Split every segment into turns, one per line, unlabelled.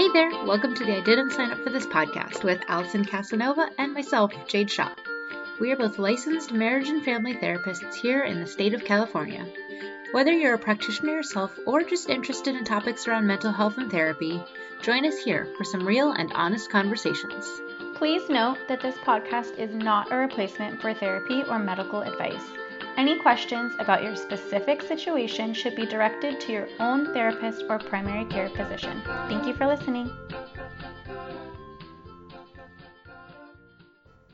Hey there, welcome to the I Didn't Sign Up for This podcast with Allison Casanova and myself, Jade Shaw. We are both licensed marriage and family therapists here in the state of California. Whether you're a practitioner yourself or just interested in topics around mental health and therapy, join us here for some real and honest conversations.
Please note that this podcast is not a replacement for therapy or medical advice. Any questions about your specific situation should be directed to your own therapist or primary care physician. Thank you for listening.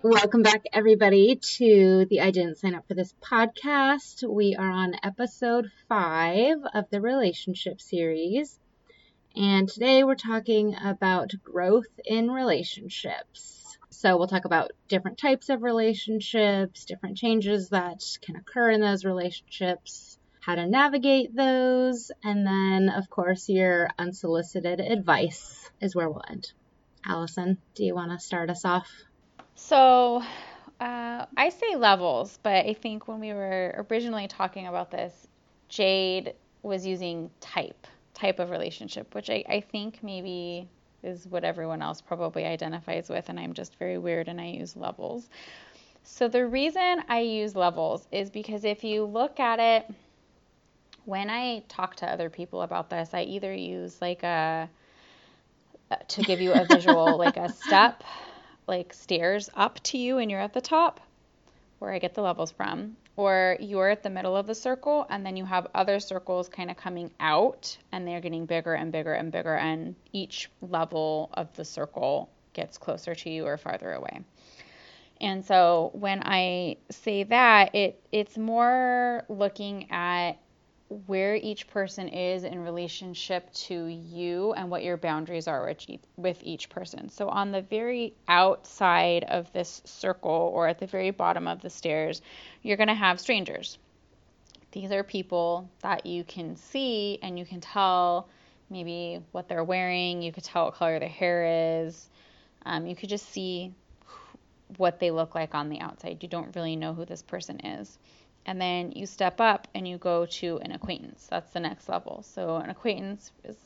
Welcome back, everybody, to the I Didn't Sign Up for This podcast. We are on episode five of the relationship series. And today we're talking about growth in relationships. So we'll talk about different types of relationships, different changes that can occur in those relationships, how to navigate those, and then, of course, your unsolicited advice is where we'll end. Allison, do you want to start us off?
So, uh, I say levels, but I think when we were originally talking about this, Jade was using type, type of relationship, which I, I think maybe is what everyone else probably identifies with, and I'm just very weird and I use levels. So the reason I use levels is because if you look at it, when I talk to other people about this, I either use like a uh, to give you a visual, like a step, like stairs up to you and you're at the top, where I get the levels from, or you're at the middle of the circle and then you have other circles kind of coming out and they're getting bigger and bigger and bigger and each level of the circle gets closer to you or farther away. And so when I say that, it it's more looking at where each person is in relationship to you and what your boundaries are with each person. So, on the very outside of this circle or at the very bottom of the stairs, you're going to have strangers. These are people that you can see and you can tell maybe what they're wearing, you could tell what color their hair is, um, you could just see what they look like on the outside. You don't really know who this person is and then you step up and you go to an acquaintance. That's the next level. So an acquaintance is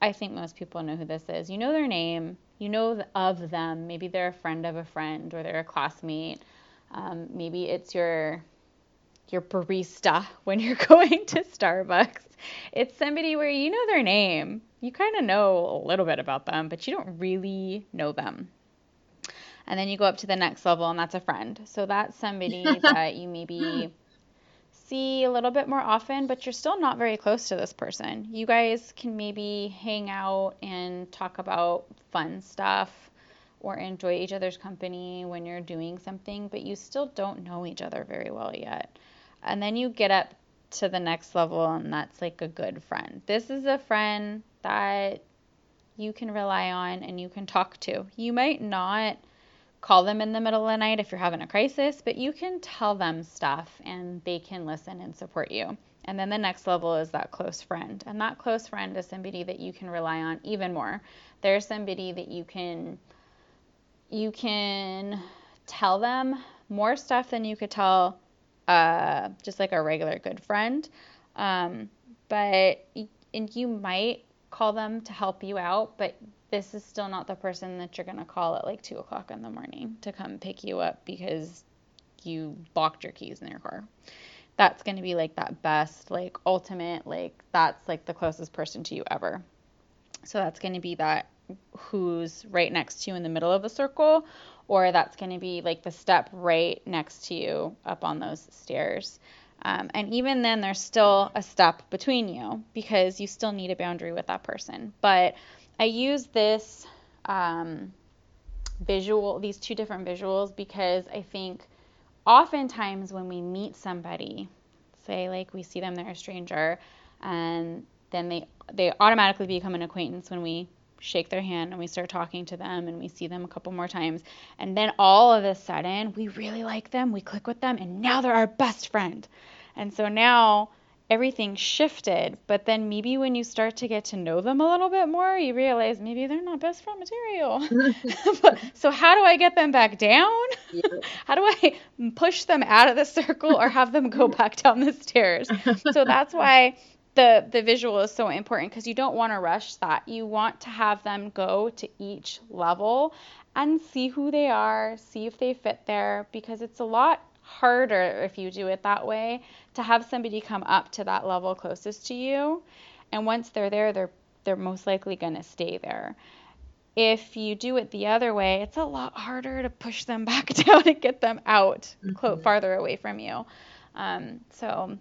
I think most people know who this is. You know their name, you know of them. Maybe they're a friend of a friend or they're a classmate. Um, maybe it's your your barista when you're going to Starbucks. It's somebody where you know their name. You kind of know a little bit about them, but you don't really know them. And then you go up to the next level, and that's a friend. So that's somebody that you maybe see a little bit more often, but you're still not very close to this person. You guys can maybe hang out and talk about fun stuff or enjoy each other's company when you're doing something, but you still don't know each other very well yet. And then you get up to the next level, and that's like a good friend. This is a friend that you can rely on and you can talk to. You might not call them in the middle of the night if you're having a crisis, but you can tell them stuff and they can listen and support you. And then the next level is that close friend. And that close friend is somebody that you can rely on even more. There's somebody that you can you can tell them more stuff than you could tell uh, just like a regular good friend. Um, but and you might call them to help you out, but this is still not the person that you're going to call at like two o'clock in the morning to come pick you up because you locked your keys in your car. That's going to be like that best, like ultimate, like that's like the closest person to you ever. So that's going to be that who's right next to you in the middle of the circle, or that's going to be like the step right next to you up on those stairs. Um, and even then, there's still a step between you because you still need a boundary with that person. But I use this um, visual, these two different visuals, because I think oftentimes when we meet somebody, say like we see them, they're a stranger, and then they they automatically become an acquaintance when we shake their hand and we start talking to them and we see them a couple more times. And then all of a sudden we really like them we click with them and now they're our best friend. And so now everything shifted. But then maybe when you start to get to know them a little bit more, you realize maybe they're not best friend material. so how do I get them back down? Yeah. How do I push them out of the circle or have them go back down the stairs? So that's why the the visual is so important because you don't want to rush that. You want to have them go to each level and see who they are, see if they fit there because it's a lot harder if you do it that way to have somebody come up to that level closest to you. And once they're there, they're they're most likely going to stay there. If you do it the other way, it's a lot harder to push them back down and get them out, mm-hmm. quote, farther away from you. Um, so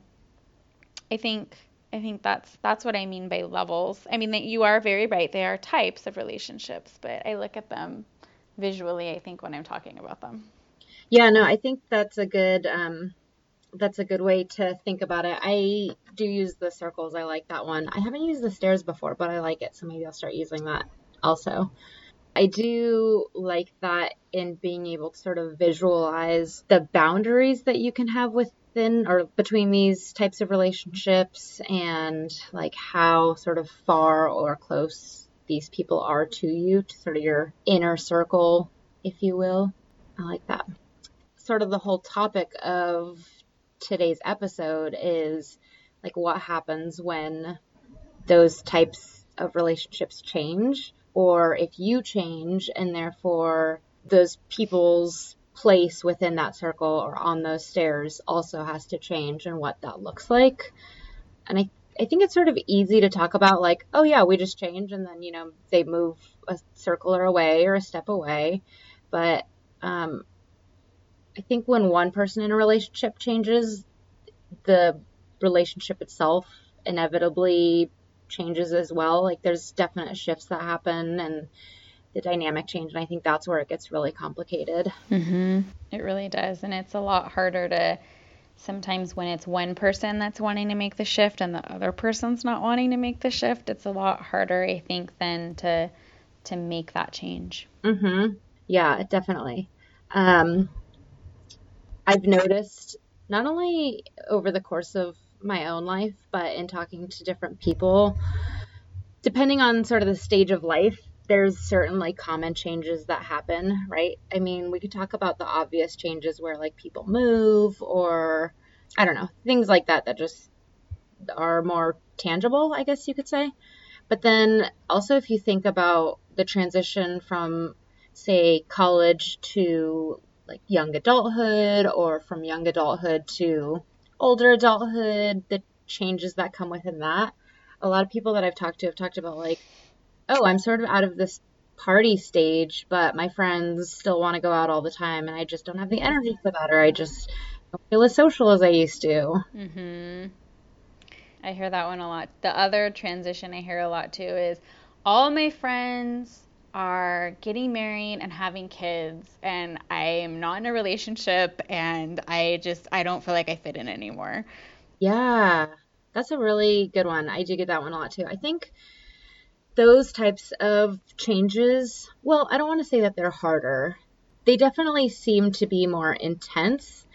I think I think that's that's what I mean by levels. I mean that you are very right. They are types of relationships, but I look at them visually. I think when I'm talking about them.
Yeah, no, I think that's a good um, that's a good way to think about it. I do use the circles. I like that one. I haven't used the stairs before, but I like it, so maybe I'll start using that also. I do like that in being able to sort of visualize the boundaries that you can have within or between these types of relationships and like how sort of far or close these people are to you, to sort of your inner circle, if you will. I like that. Sort of the whole topic of today's episode is like what happens when those types of relationships change, or if you change and therefore those people's place within that circle or on those stairs also has to change and what that looks like. And I, I think it's sort of easy to talk about like, oh yeah, we just change and then, you know, they move a circle or away or a step away. But um, I think when one person in a relationship changes, the relationship itself inevitably changes as well. Like there's definite shifts that happen and the dynamic change. And I think that's where it gets really complicated.
Mm-hmm. It really does. And it's a lot harder to sometimes when it's one person that's wanting to make the shift and the other person's not wanting to make the shift, it's a lot harder, I think, than to to make that change.
Mhm. Yeah, definitely. Um, I've noticed not only over the course of my own life, but in talking to different people, depending on sort of the stage of life there's certainly common changes that happen, right? I mean, we could talk about the obvious changes where like people move or I don't know, things like that that just are more tangible, I guess you could say. But then also if you think about the transition from say college to like young adulthood or from young adulthood to older adulthood, the changes that come within that. A lot of people that I've talked to have talked about like oh, I'm sort of out of this party stage, but my friends still want to go out all the time, and I just don't have the energy for that, or I just don't feel as social as I used to.
Mhm. I hear that one a lot. The other transition I hear a lot too is all my friends are getting married and having kids and I am not in a relationship and I just I don't feel like I fit in anymore.
Yeah. That's a really good one. I do get that one a lot too. I think those types of changes, well, I don't want to say that they're harder. They definitely seem to be more intense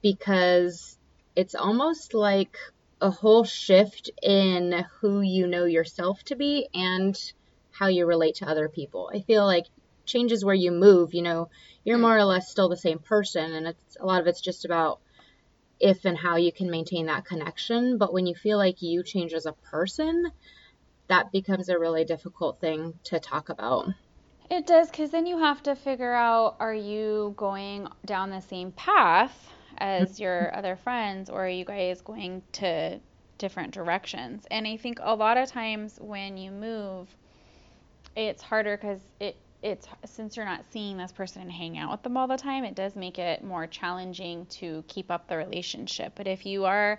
because it's almost like a whole shift in who you know yourself to be and how you relate to other people. I feel like changes where you move, you know, you're more or less still the same person and it's a lot of it's just about if and how you can maintain that connection, but when you feel like you change as a person, that becomes a really difficult thing to talk about.
It does, because then you have to figure out are you going down the same path as mm-hmm. your other friends, or are you guys going to different directions? And I think a lot of times when you move, it's harder because it it's since you're not seeing this person and hang out with them all the time, it does make it more challenging to keep up the relationship. But if you are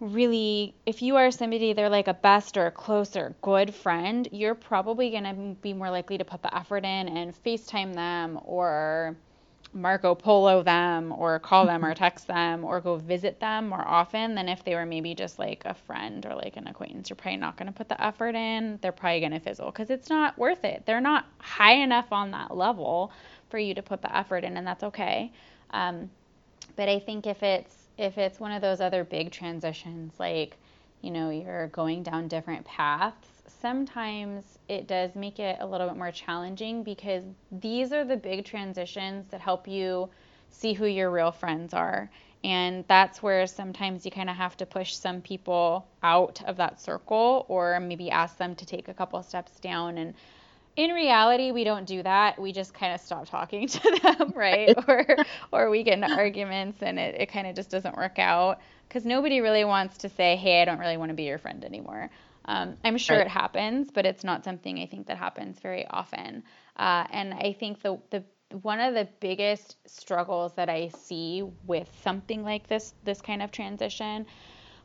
really if you are somebody they're like a best or a close or good friend you're probably going to be more likely to put the effort in and facetime them or marco polo them or call them or text them or go visit them more often than if they were maybe just like a friend or like an acquaintance. You're probably not going to put the effort in. They're probably going to fizzle because it's not worth it. They're not high enough on that level for you to put the effort in and that's okay. Um, but i think if it's if it's one of those other big transitions, like, you know, you're going down different paths, sometimes it does make it a little bit more challenging because these are the big transitions that help you see who your real friends are. And that's where sometimes you kind of have to push some people out of that circle or maybe ask them to take a couple steps down and in reality we don't do that. We just kind of stop talking to them right. or or we get into arguments and it, it kind of just doesn't work out because nobody really wants to say hey i don't really want to be your friend anymore. Um, i'm sure right. it happens but it's not something i think that happens very often. Uh, and i think the the one of the biggest struggles that I see with something like this, this kind of transition,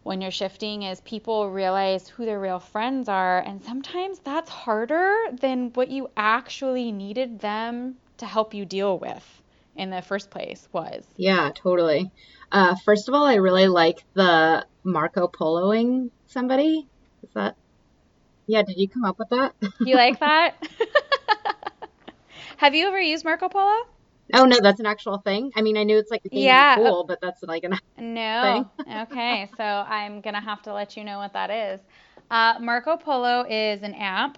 when you're shifting, is people realize who their real friends are. And sometimes that's harder than what you actually needed them to help you deal with in the first place was.
Yeah, totally. Uh, first of all, I really like the Marco Poloing somebody. Is that? Yeah, did you come up with that?
You like that? Have you ever used Marco Polo?
Oh no, that's an actual thing. I mean, I knew it's like yeah. pool, but that's like an
no. okay, so I'm gonna have to let you know what that is. Uh, Marco Polo is an app,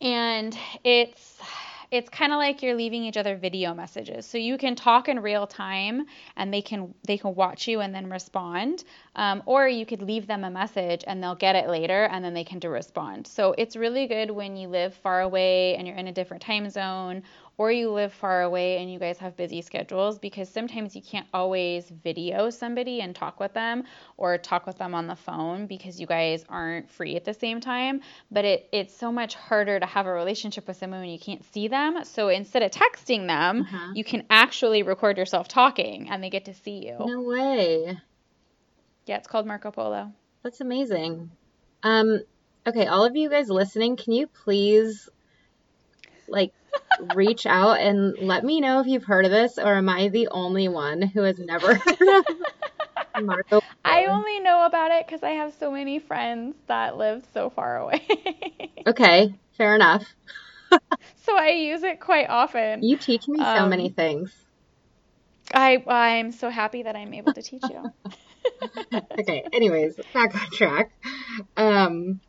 and it's it's kind of like you're leaving each other video messages so you can talk in real time and they can they can watch you and then respond um, or you could leave them a message and they'll get it later and then they can do respond so it's really good when you live far away and you're in a different time zone or you live far away and you guys have busy schedules because sometimes you can't always video somebody and talk with them or talk with them on the phone because you guys aren't free at the same time. But it, it's so much harder to have a relationship with someone when you can't see them. So instead of texting them, uh-huh. you can actually record yourself talking and they get to see you.
No way.
Yeah, it's called Marco Polo.
That's amazing. Um, okay, all of you guys listening, can you please like reach out and let me know if you've heard of this or am I the only one who has never heard of
Marco? I only know about it because I have so many friends that live so far away.
okay, fair enough.
so I use it quite often.
You teach me so um, many things.
I I'm so happy that I'm able to teach you.
okay, anyways, back on track. Um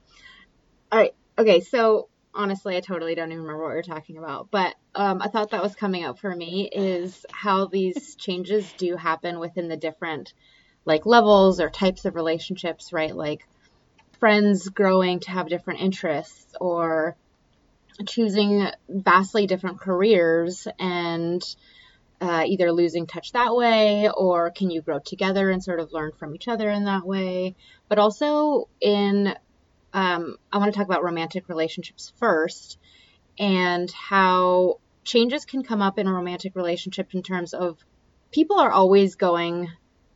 all right. Okay, so honestly, I totally don't even remember what we are talking about. But um, I thought that was coming up for me is how these changes do happen within the different like levels or types of relationships, right? Like friends growing to have different interests or choosing vastly different careers and uh, either losing touch that way or can you grow together and sort of learn from each other in that way but also in um, I want to talk about romantic relationships first and how changes can come up in a romantic relationship in terms of people are always going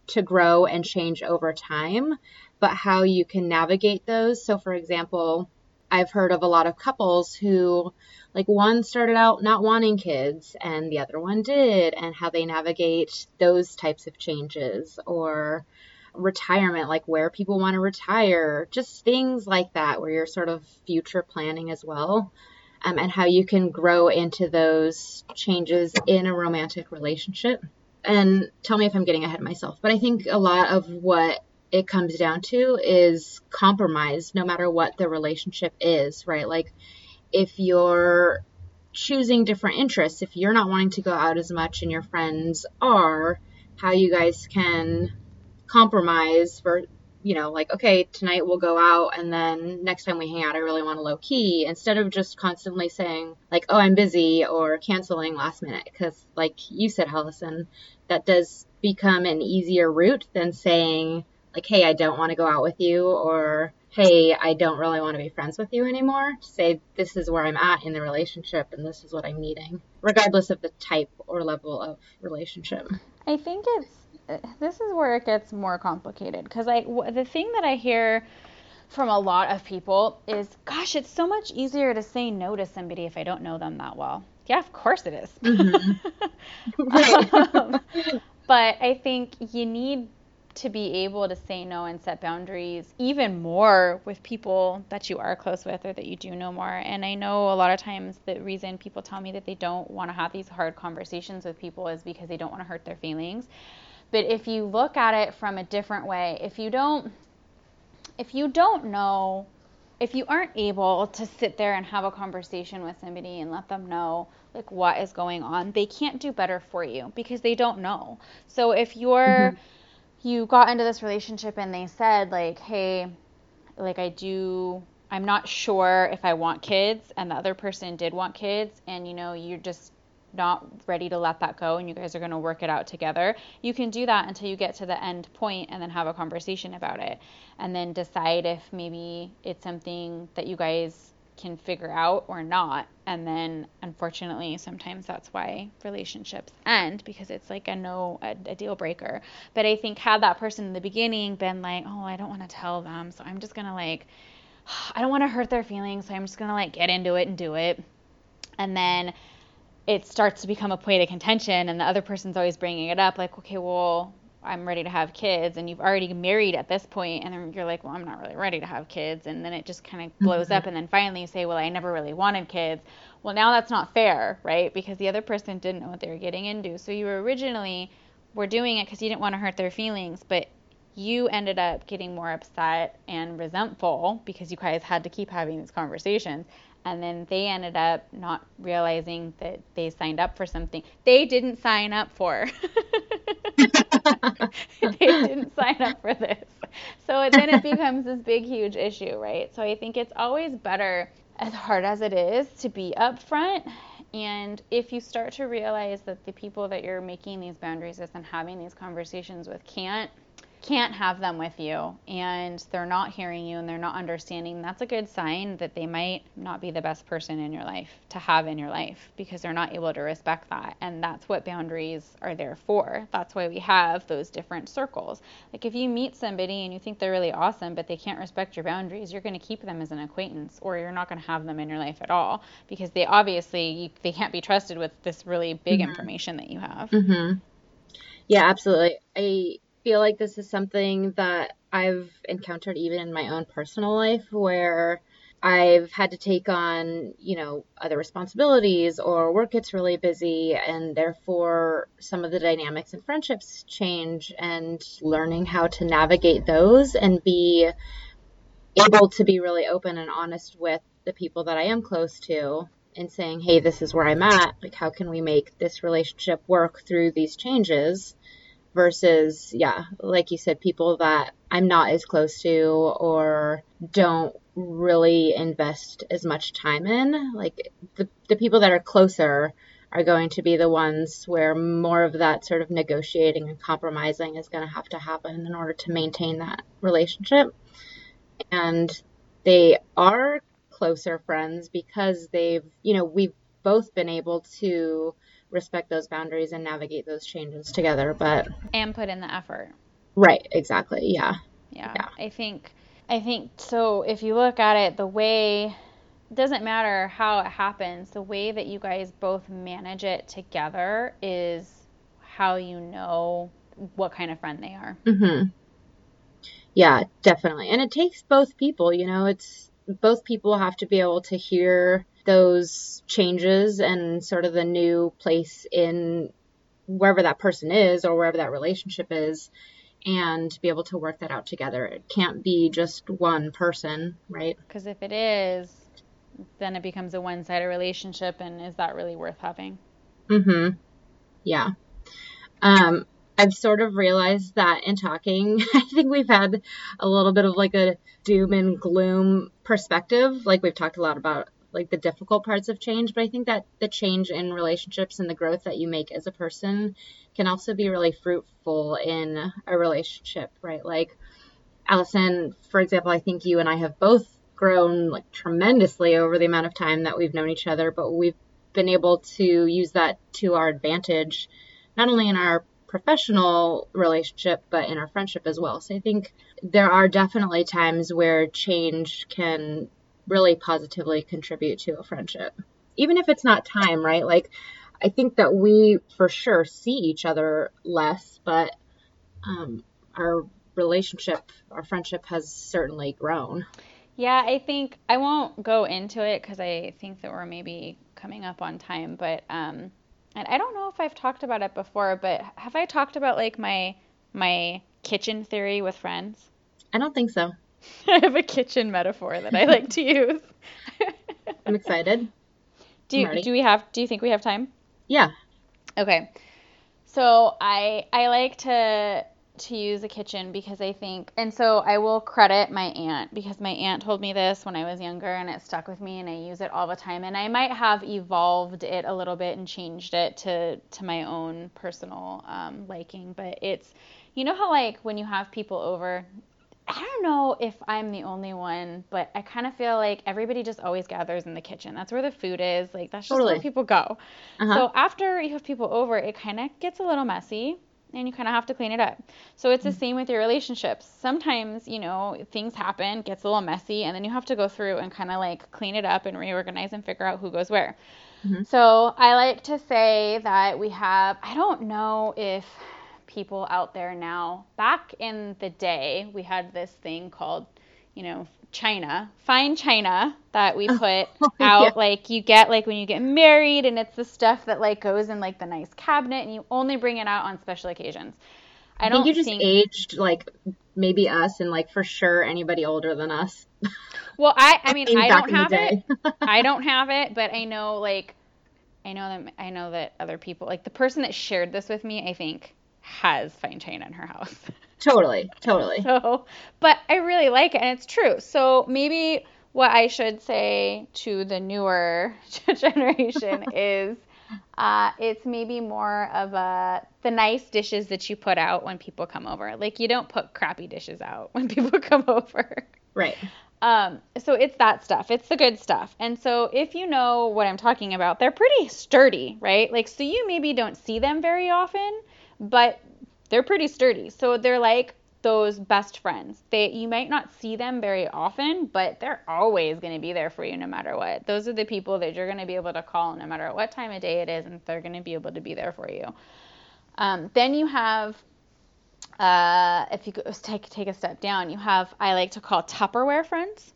to grow and change over time, but how you can navigate those. So, for example, I've heard of a lot of couples who, like, one started out not wanting kids and the other one did, and how they navigate those types of changes. Or, retirement, like where people want to retire, just things like that, where you're sort of future planning as well, um, and how you can grow into those changes in a romantic relationship. And tell me if I'm getting ahead of myself, but I think a lot of what it comes down to is compromise, no matter what the relationship is, right? Like if you're choosing different interests, if you're not wanting to go out as much and your friends are, how you guys can compromise for you know like okay tonight we'll go out and then next time we hang out i really want a low key instead of just constantly saying like oh i'm busy or canceling last minute. Because like you said Allison, that does become an easier route than saying like hey i don't want to go out with you or hey i don't really want to be friends with you anymore say this is where i'm at in the relationship and this is what i'm needing regardless of the type or level of relationship.
I think it's this is where it gets more complicated because I the thing that I hear from a lot of people is, gosh, it's so much easier to say no to somebody if I don't know them that well. Yeah, of course it is. Mm-hmm. um, but I think you need to be able to say no and set boundaries even more with people that you are close with or that you do know more. And I know a lot of times the reason people tell me that they don't want to have these hard conversations with people is because they don't want to hurt their feelings. But if you look at it from a different way, if you don't if you don't know if you aren't able to sit there and have a conversation with somebody and let them know like what is going on, they can't do better for you because they don't know. So if you're mm-hmm. you got into this relationship and they said like, "Hey, like I do I'm not sure if I want kids and the other person did want kids and you know, you're just not ready to let that go and you guys are going to work it out together, you can do that until you get to the end point and then have a conversation about it. And then decide if maybe it's something that you guys can figure out or not. And then unfortunately, sometimes that's why relationships end because it's like a no, a, a deal breaker. But I think had that person in the beginning been like, oh, I don't want to tell them, so I'm just going to like, I don't want to hurt their feelings, so I'm just going to like get into it and do it. And then it starts to become a point of contention and the other person's always bringing it up like okay well i'm ready to have kids and you've already married at this point and then you're like well i'm not really ready to have kids and then it just kind of blows mm-hmm. up and then finally you say well i never really wanted kids. Well now that's not fair right? Because the other person didn't know what they were getting into. So you originally were doing it because you didn't want to hurt their feelings but you ended up getting more upset and resentful because you guys had to keep having these conversations and then they ended up not realizing that they signed up for something they didn't sign up for. they didn't sign up for this. So then it becomes this big, huge issue, right? So I think it's always better, as hard as it is, to be upfront. And if you start to realize that the people that you're making these boundaries with and having these conversations with can't can't have them with you and they're not hearing you and they're not understanding, that's a good sign that they might not be the best person in your life to have in your life because they're not able to respect that. And that's what boundaries are there for. That's why we have those different circles. Like if you meet somebody and you think they're really awesome, but they can't respect your boundaries, you're going to keep them as an acquaintance or you're not going to have them in your life at all because they obviously they can't be trusted with this really big mm-hmm. information that you have.
Mm-hmm. Yeah, absolutely. I feel like this is something that I've encountered even in my own personal life where I've had to take on, you know, other responsibilities or work gets really busy and therefore some of the dynamics and friendships change and learning how to navigate those and be able to be really open and honest with the people that I am close to and saying, "Hey, this is where I'm at. Like how can we make this relationship work through these changes?" Versus, yeah, like you said, people that I'm not as close to or don't really invest as much time in. Like the, the people that are closer are going to be the ones where more of that sort of negotiating and compromising is going to have to happen in order to maintain that relationship. And they are closer friends because they've, you know, we've both been able to respect those boundaries and navigate those changes together. But
and put in the effort.
Right. Exactly. Yeah.
Yeah. yeah. I think. I think so. If you look at it, the way doesn't matter how it happens. The way that you guys both manage it together is how you know what kind of friend they are.
Mm-hmm. Yeah, definitely. And it takes both people. You know, it's both people have to be able to hear those changes and sort of the new place in wherever that person is or wherever that relationship is and be able to work that out together. It can't be just one person, right?
Because if it is, then it becomes a one sided relationship, and is that really worth having?
Mm hmm. Yeah. Um, I've sort of realized that in talking, I think we've had a little bit of like a doom and gloom perspective. Like we've talked a lot about like the difficult parts of change, but I think that the change in relationships and the growth that you make as a person can also be really fruitful in a relationship, right? Like Allison, for example, I think you and I have both grown like tremendously over the amount of time that we've known each other, but we've been able to use that to our advantage, not only in our professional relationship, but in our friendship as well. So I think there are definitely times where change can really positively contribute to a friendship. Even if it's not time, right? Like, I think that we for sure see each other less, but um, our relationship, our friendship has certainly grown.
Yeah, I think I won't go into it because I think that we're maybe coming up on time, but um, and I don't know if I've talked about it before, but have I talked about like my my kitchen theory with friends?
I don't think so.
I have a kitchen metaphor that I like to use.
I'm excited.
Do you, do we have do you think we have time?
Yeah.
Okay. So I I like to to use a kitchen because I think and so I will credit my aunt because my aunt told me this when I was younger and it stuck with me and I use it all the time and I might have evolved it a little bit and changed it to to my own personal um, liking but it's you know how like when you have people over I don't know if I'm the only one, but I kind of feel like everybody just always gathers in the kitchen. That's where the food is. Like that's just
Totally.
where people go.
Uh-huh.
So after you have people over, it kind of gets a little messy and you kind of have to clean it up. So it's the same with your relationships. Sometimes, you know, things happen, gets a little messy, and then you have to go through and kind of like clean it up and reorganize and figure out who goes where.
Mhm.
So I like to say that we have, I don't know if people out there now, back in the day, we had this thing called, you know, China, fine China that we oh, put
Oh,
out.
yeah.
Like you get like when you get married, and it's the stuff that like goes in like the nice cabinet, and you only bring it out on special occasions. I,
I
don't
think you just aged like maybe us and like for sure anybody older than us.
Well, I I mean I don't have it. I don't have it, but I know like I know that I know that other people like the person that shared this with me, I think has fine china in her house.
Totally, totally.
So, but I really like it and it's true. So maybe what I should say to the newer generation is uh, it's maybe more of a the nice dishes that you put out when people come over. Like you don't put crappy dishes out when people come over.
Right.
Um, so it's that stuff. It's the good stuff. And so if you know what I'm talking about, they're pretty sturdy, right? Like so you maybe don't see them very often, but they're pretty sturdy. So they're like those best friends. They you might not see them very often, but they're always going to be there for you no matter what. Those are the people that you're going to be able to call no matter what time of day it is and they're going to be able to be there for you. Um, then you have uh, if you take take a step down, you have I like to call Tupperware friends.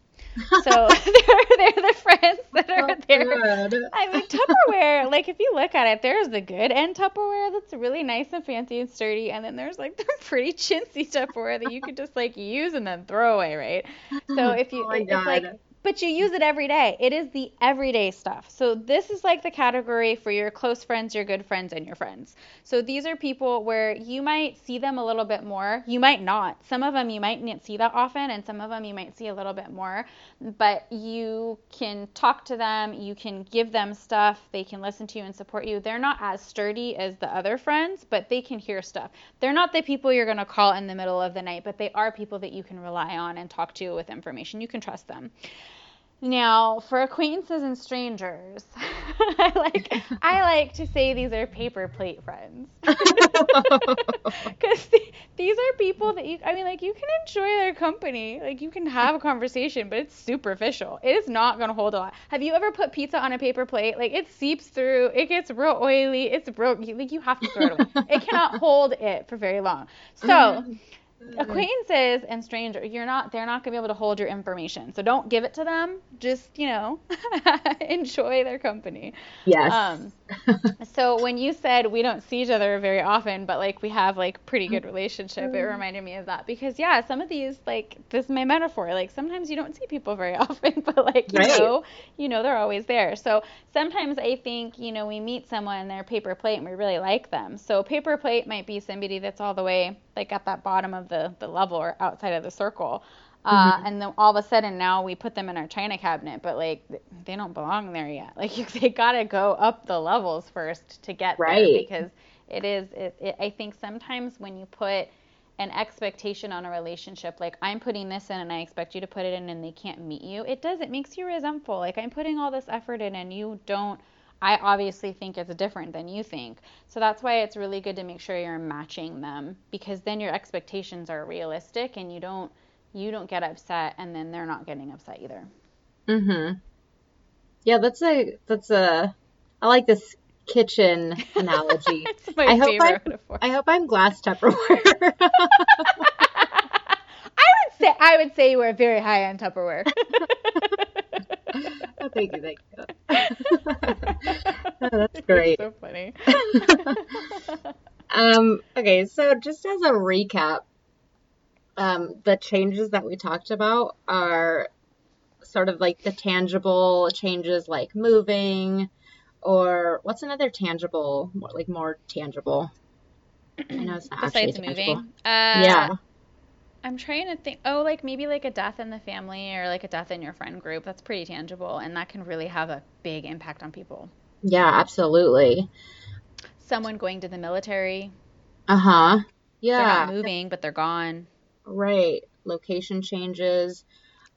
So they're, they're the friends that are
Oh,
there.
good.
I mean Tupperware, like if you look at it, there's the good end Tupperware that's really nice and fancy and sturdy, and then there's like the pretty chintzy Tupperware that you could just like use and then throw away, right? So if you,
Oh
it's like,
God.
But you use it every day. It is the everyday stuff. So this is like the category for your close friends, your good friends, and your friends. So these are people where you might see them a little bit more. You might not. Some of them you might not see that often, and some of them you might see a little bit more. But you can talk to them. You can give them stuff. They can listen to you and support you. They're not as sturdy as the other friends, but they can hear stuff. They're not the people you're going to call in the middle of the night, but they are people that you can rely on and talk to with information. You can trust them. Now, for acquaintances and strangers, I like I like to say these are paper plate friends. Because these are people that you, I mean, like, you can enjoy their company. Like, you can have a conversation, but it's superficial. It is not going to hold a lot. Have you ever put pizza on a paper plate? Like, it seeps through, it gets real oily, it's broke. like, you have to throw it away. it cannot hold it for very long. So, acquaintances and strangers you're not they're not going to be able to hold your information. So don't give it to them. Just you know enjoy their company.
Yes.
um so when you said we don't see each other very often but like we have like pretty good mm-hmm. relationship it mm-hmm. reminded me of that. Because yeah some of these like this is my metaphor like sometimes you don't see people very often but like you
Right.
know you know they're always there. So sometimes i think you know we meet someone and they're paper plate and we really like them. So paper plate might be somebody that's all the way like at that bottom of the the level or outside of the circle uh, and then all of a sudden now we put them in our china cabinet, but like they don't belong there yet. Like they gotta go up the levels first to get there
Right.
because it is. It, it, I think sometimes when you put an expectation on a relationship, like I'm putting this in and I expect you to put it in, and they can't meet you, it does. It makes you resentful. Like I'm putting all this effort in and you don't. I obviously think it's different than you think. So that's why it's really good to make sure you're matching them because then your expectations are realistic and you don't you don't get upset and then they're not getting upset either.
Mm-hmm. Yeah, that's a that's a I like this kitchen analogy.
it's my
I hope
favorite
I'm,
metaphor.
I hope I'm glass Tupperware.
I would say I would say you were very high on Tupperware.
oh, thank you, thank you. Oh, that's great.
so funny.
Um, okay, so just as a recap, um, the changes that we talked about are sort of like the tangible changes like moving or what's another tangible more, like more tangible?
I know it's not besides moving uh,
yeah.
I'm trying to think oh like maybe like a death in the family or like a death in your friend group. That's pretty tangible and that can really have a big impact on people.
Yeah absolutely.
Someone going to the military.
Uh-huh.
Yeah they're not moving but they're gone
right location changes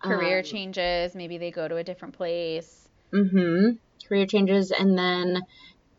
career um, changes. Maybe they go to a different place.
Mm-hmm. Career changes, and then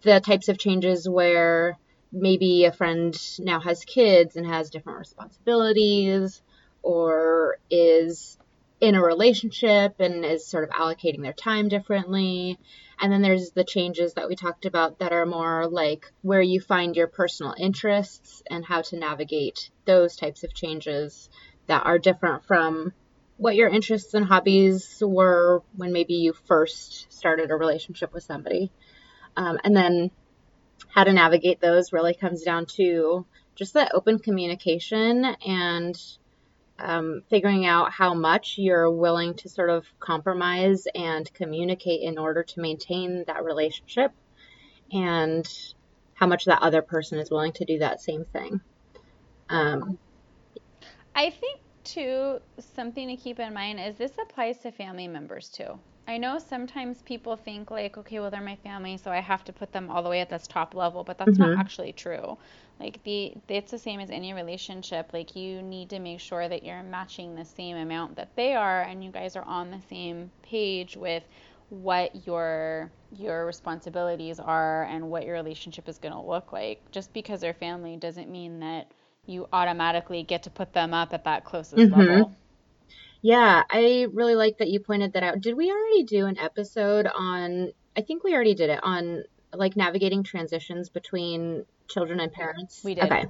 the types of changes where maybe a friend now has kids and has different responsibilities, or is in a relationship and is sort of allocating their time differently. And then there's the changes that we talked about that are more like where you find your personal interests and how to navigate those types of changes that are different from what your interests and hobbies were when maybe you first started a relationship with somebody. Um, and then how to navigate those really comes down to just that open communication and um, figuring out how much you're willing to sort of compromise and communicate in order to maintain that relationship and how much that other person is willing to do that same thing. Um,
I think too, something to keep in mind is this applies to family members too. I know sometimes people think like, okay, well they're my family, so I have to put them all the way at this top level, but that's mm-hmm. not actually true. Like the it's the same as any relationship. Like you need to make sure that you're matching the same amount that they are and you guys are on the same page with what your your responsibilities are and what your relationship is going to look like. Just because they're family doesn't mean that you automatically get to put them up at that closest mm-hmm. level.
Yeah, I really like that you pointed that out. Did we already do an episode on? I think we already did it on like navigating transitions between children and parents.
We did. Okay.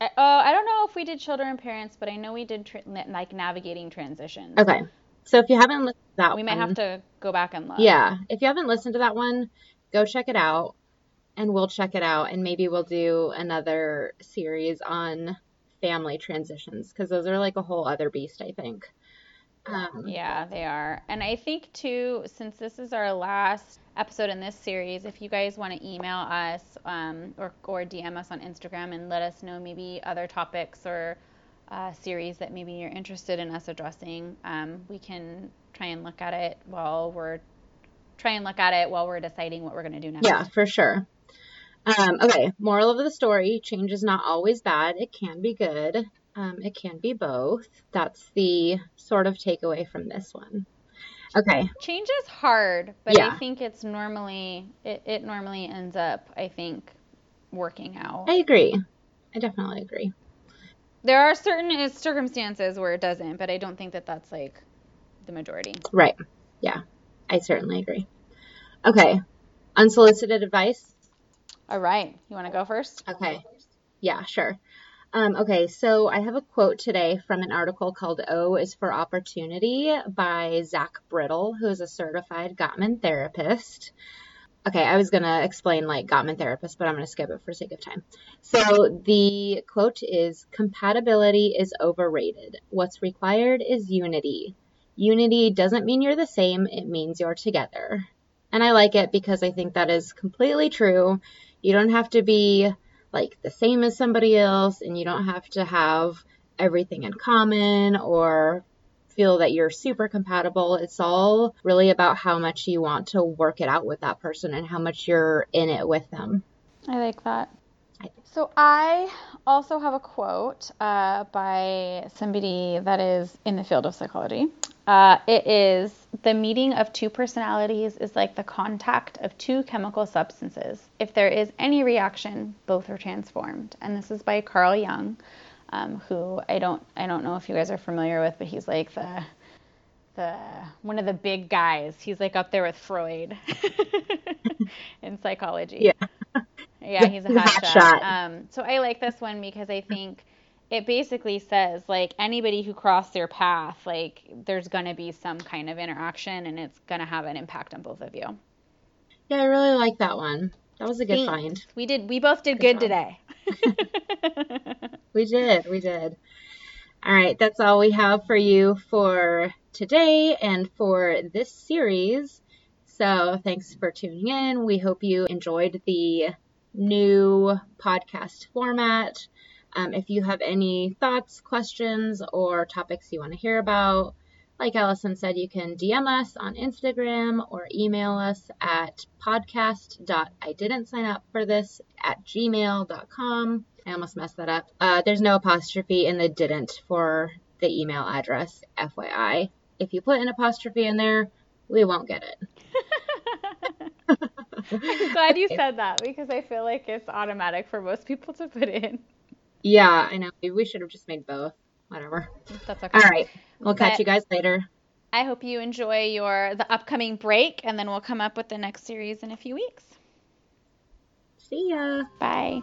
I, uh, I don't know if we did children and parents, but I know we did tra- like navigating transitions.
Okay. So if you haven't listened to that
we might have to go back and look.
Yeah. If you haven't listened to that one, go check it out and we'll check it out and maybe we'll do another series on family transitions because those are like a whole other beast i think.
Um, yeah they are. And i think too since this is our last episode in this series if you guys want to email us um, or, or dm us on instagram and let us know maybe other topics or uh, series that maybe you're interested in us addressing um, we can try and look at it while we're try and look at it while we're deciding what we're going to do next.
Yeah for sure um, okay, moral of the story change is not always bad. It can be good. Um, it can be both. That's the sort of takeaway from this one. Okay.
Change is hard, but yeah. I think it's normally, it, it normally ends up, I think, working out.
I agree. I definitely agree.
There are certain circumstances where it doesn't, but I don't think that that's like the majority.
Right. Yeah, I certainly agree. Okay. Unsolicited advice
all right. You want to go first?
Okay. Yeah, sure. Um, okay, so I have a quote today from an article called O is for Opportunity by Zach Brittle, who is a certified Gottman therapist. Okay, I was going to explain like Gottman therapist, but I'm going to skip it for sake of time. So the quote is Compatibility is overrated. What's required is unity. Unity doesn't mean you're the same, it means you're together. And I like it because I think that is completely true. You don't have to be like the same as somebody else and you don't have to have everything in common or feel that you're super compatible. It's all really about how much you want to work it out with that person and how much you're in it with them.
I like that. So I also have a quote uh, by somebody that is in the field of psychology. Uh, it is the meeting of two personalities is like the contact of two chemical substances. If there is any reaction, both are transformed. And this is by Carl Jung, um, who I don't I don't know if you guys are familiar with, but he's like the the one of the big guys. He's like up there with Freud in psychology.
Yeah.
Yeah, he's a hot, hot shot. shot. Um, so I like this one because I think it basically says like anybody who crossed their path, like there's gonna be some kind of interaction and it's gonna have an impact on both of you.
Yeah, I really like that one. That was a good find.
We did. We both did good, good today.
we did. We did. All right, that's all we have for you for today and for this series. So thanks for tuning in. We hope you enjoyed the new podcast format. Um, if you have any thoughts, questions, or topics you want to hear about, like Allison said, you can DM us on Instagram or email us at podcast.I didn't sign up for this at gmail.com. I almost messed that up. Uh, there's no apostrophe in the didn't for the email address, FYI. If you put an apostrophe in there, we won't get it.
I'm glad you said that because I feel like it's automatic for most people to put in.
Yeah, I know. We should have just made both. Whatever.
That's okay.
All right. We'll catch
But-
you guys later.
I hope you enjoy your the upcoming break, and then we'll come up with the next series in a few weeks.
See ya.
Bye.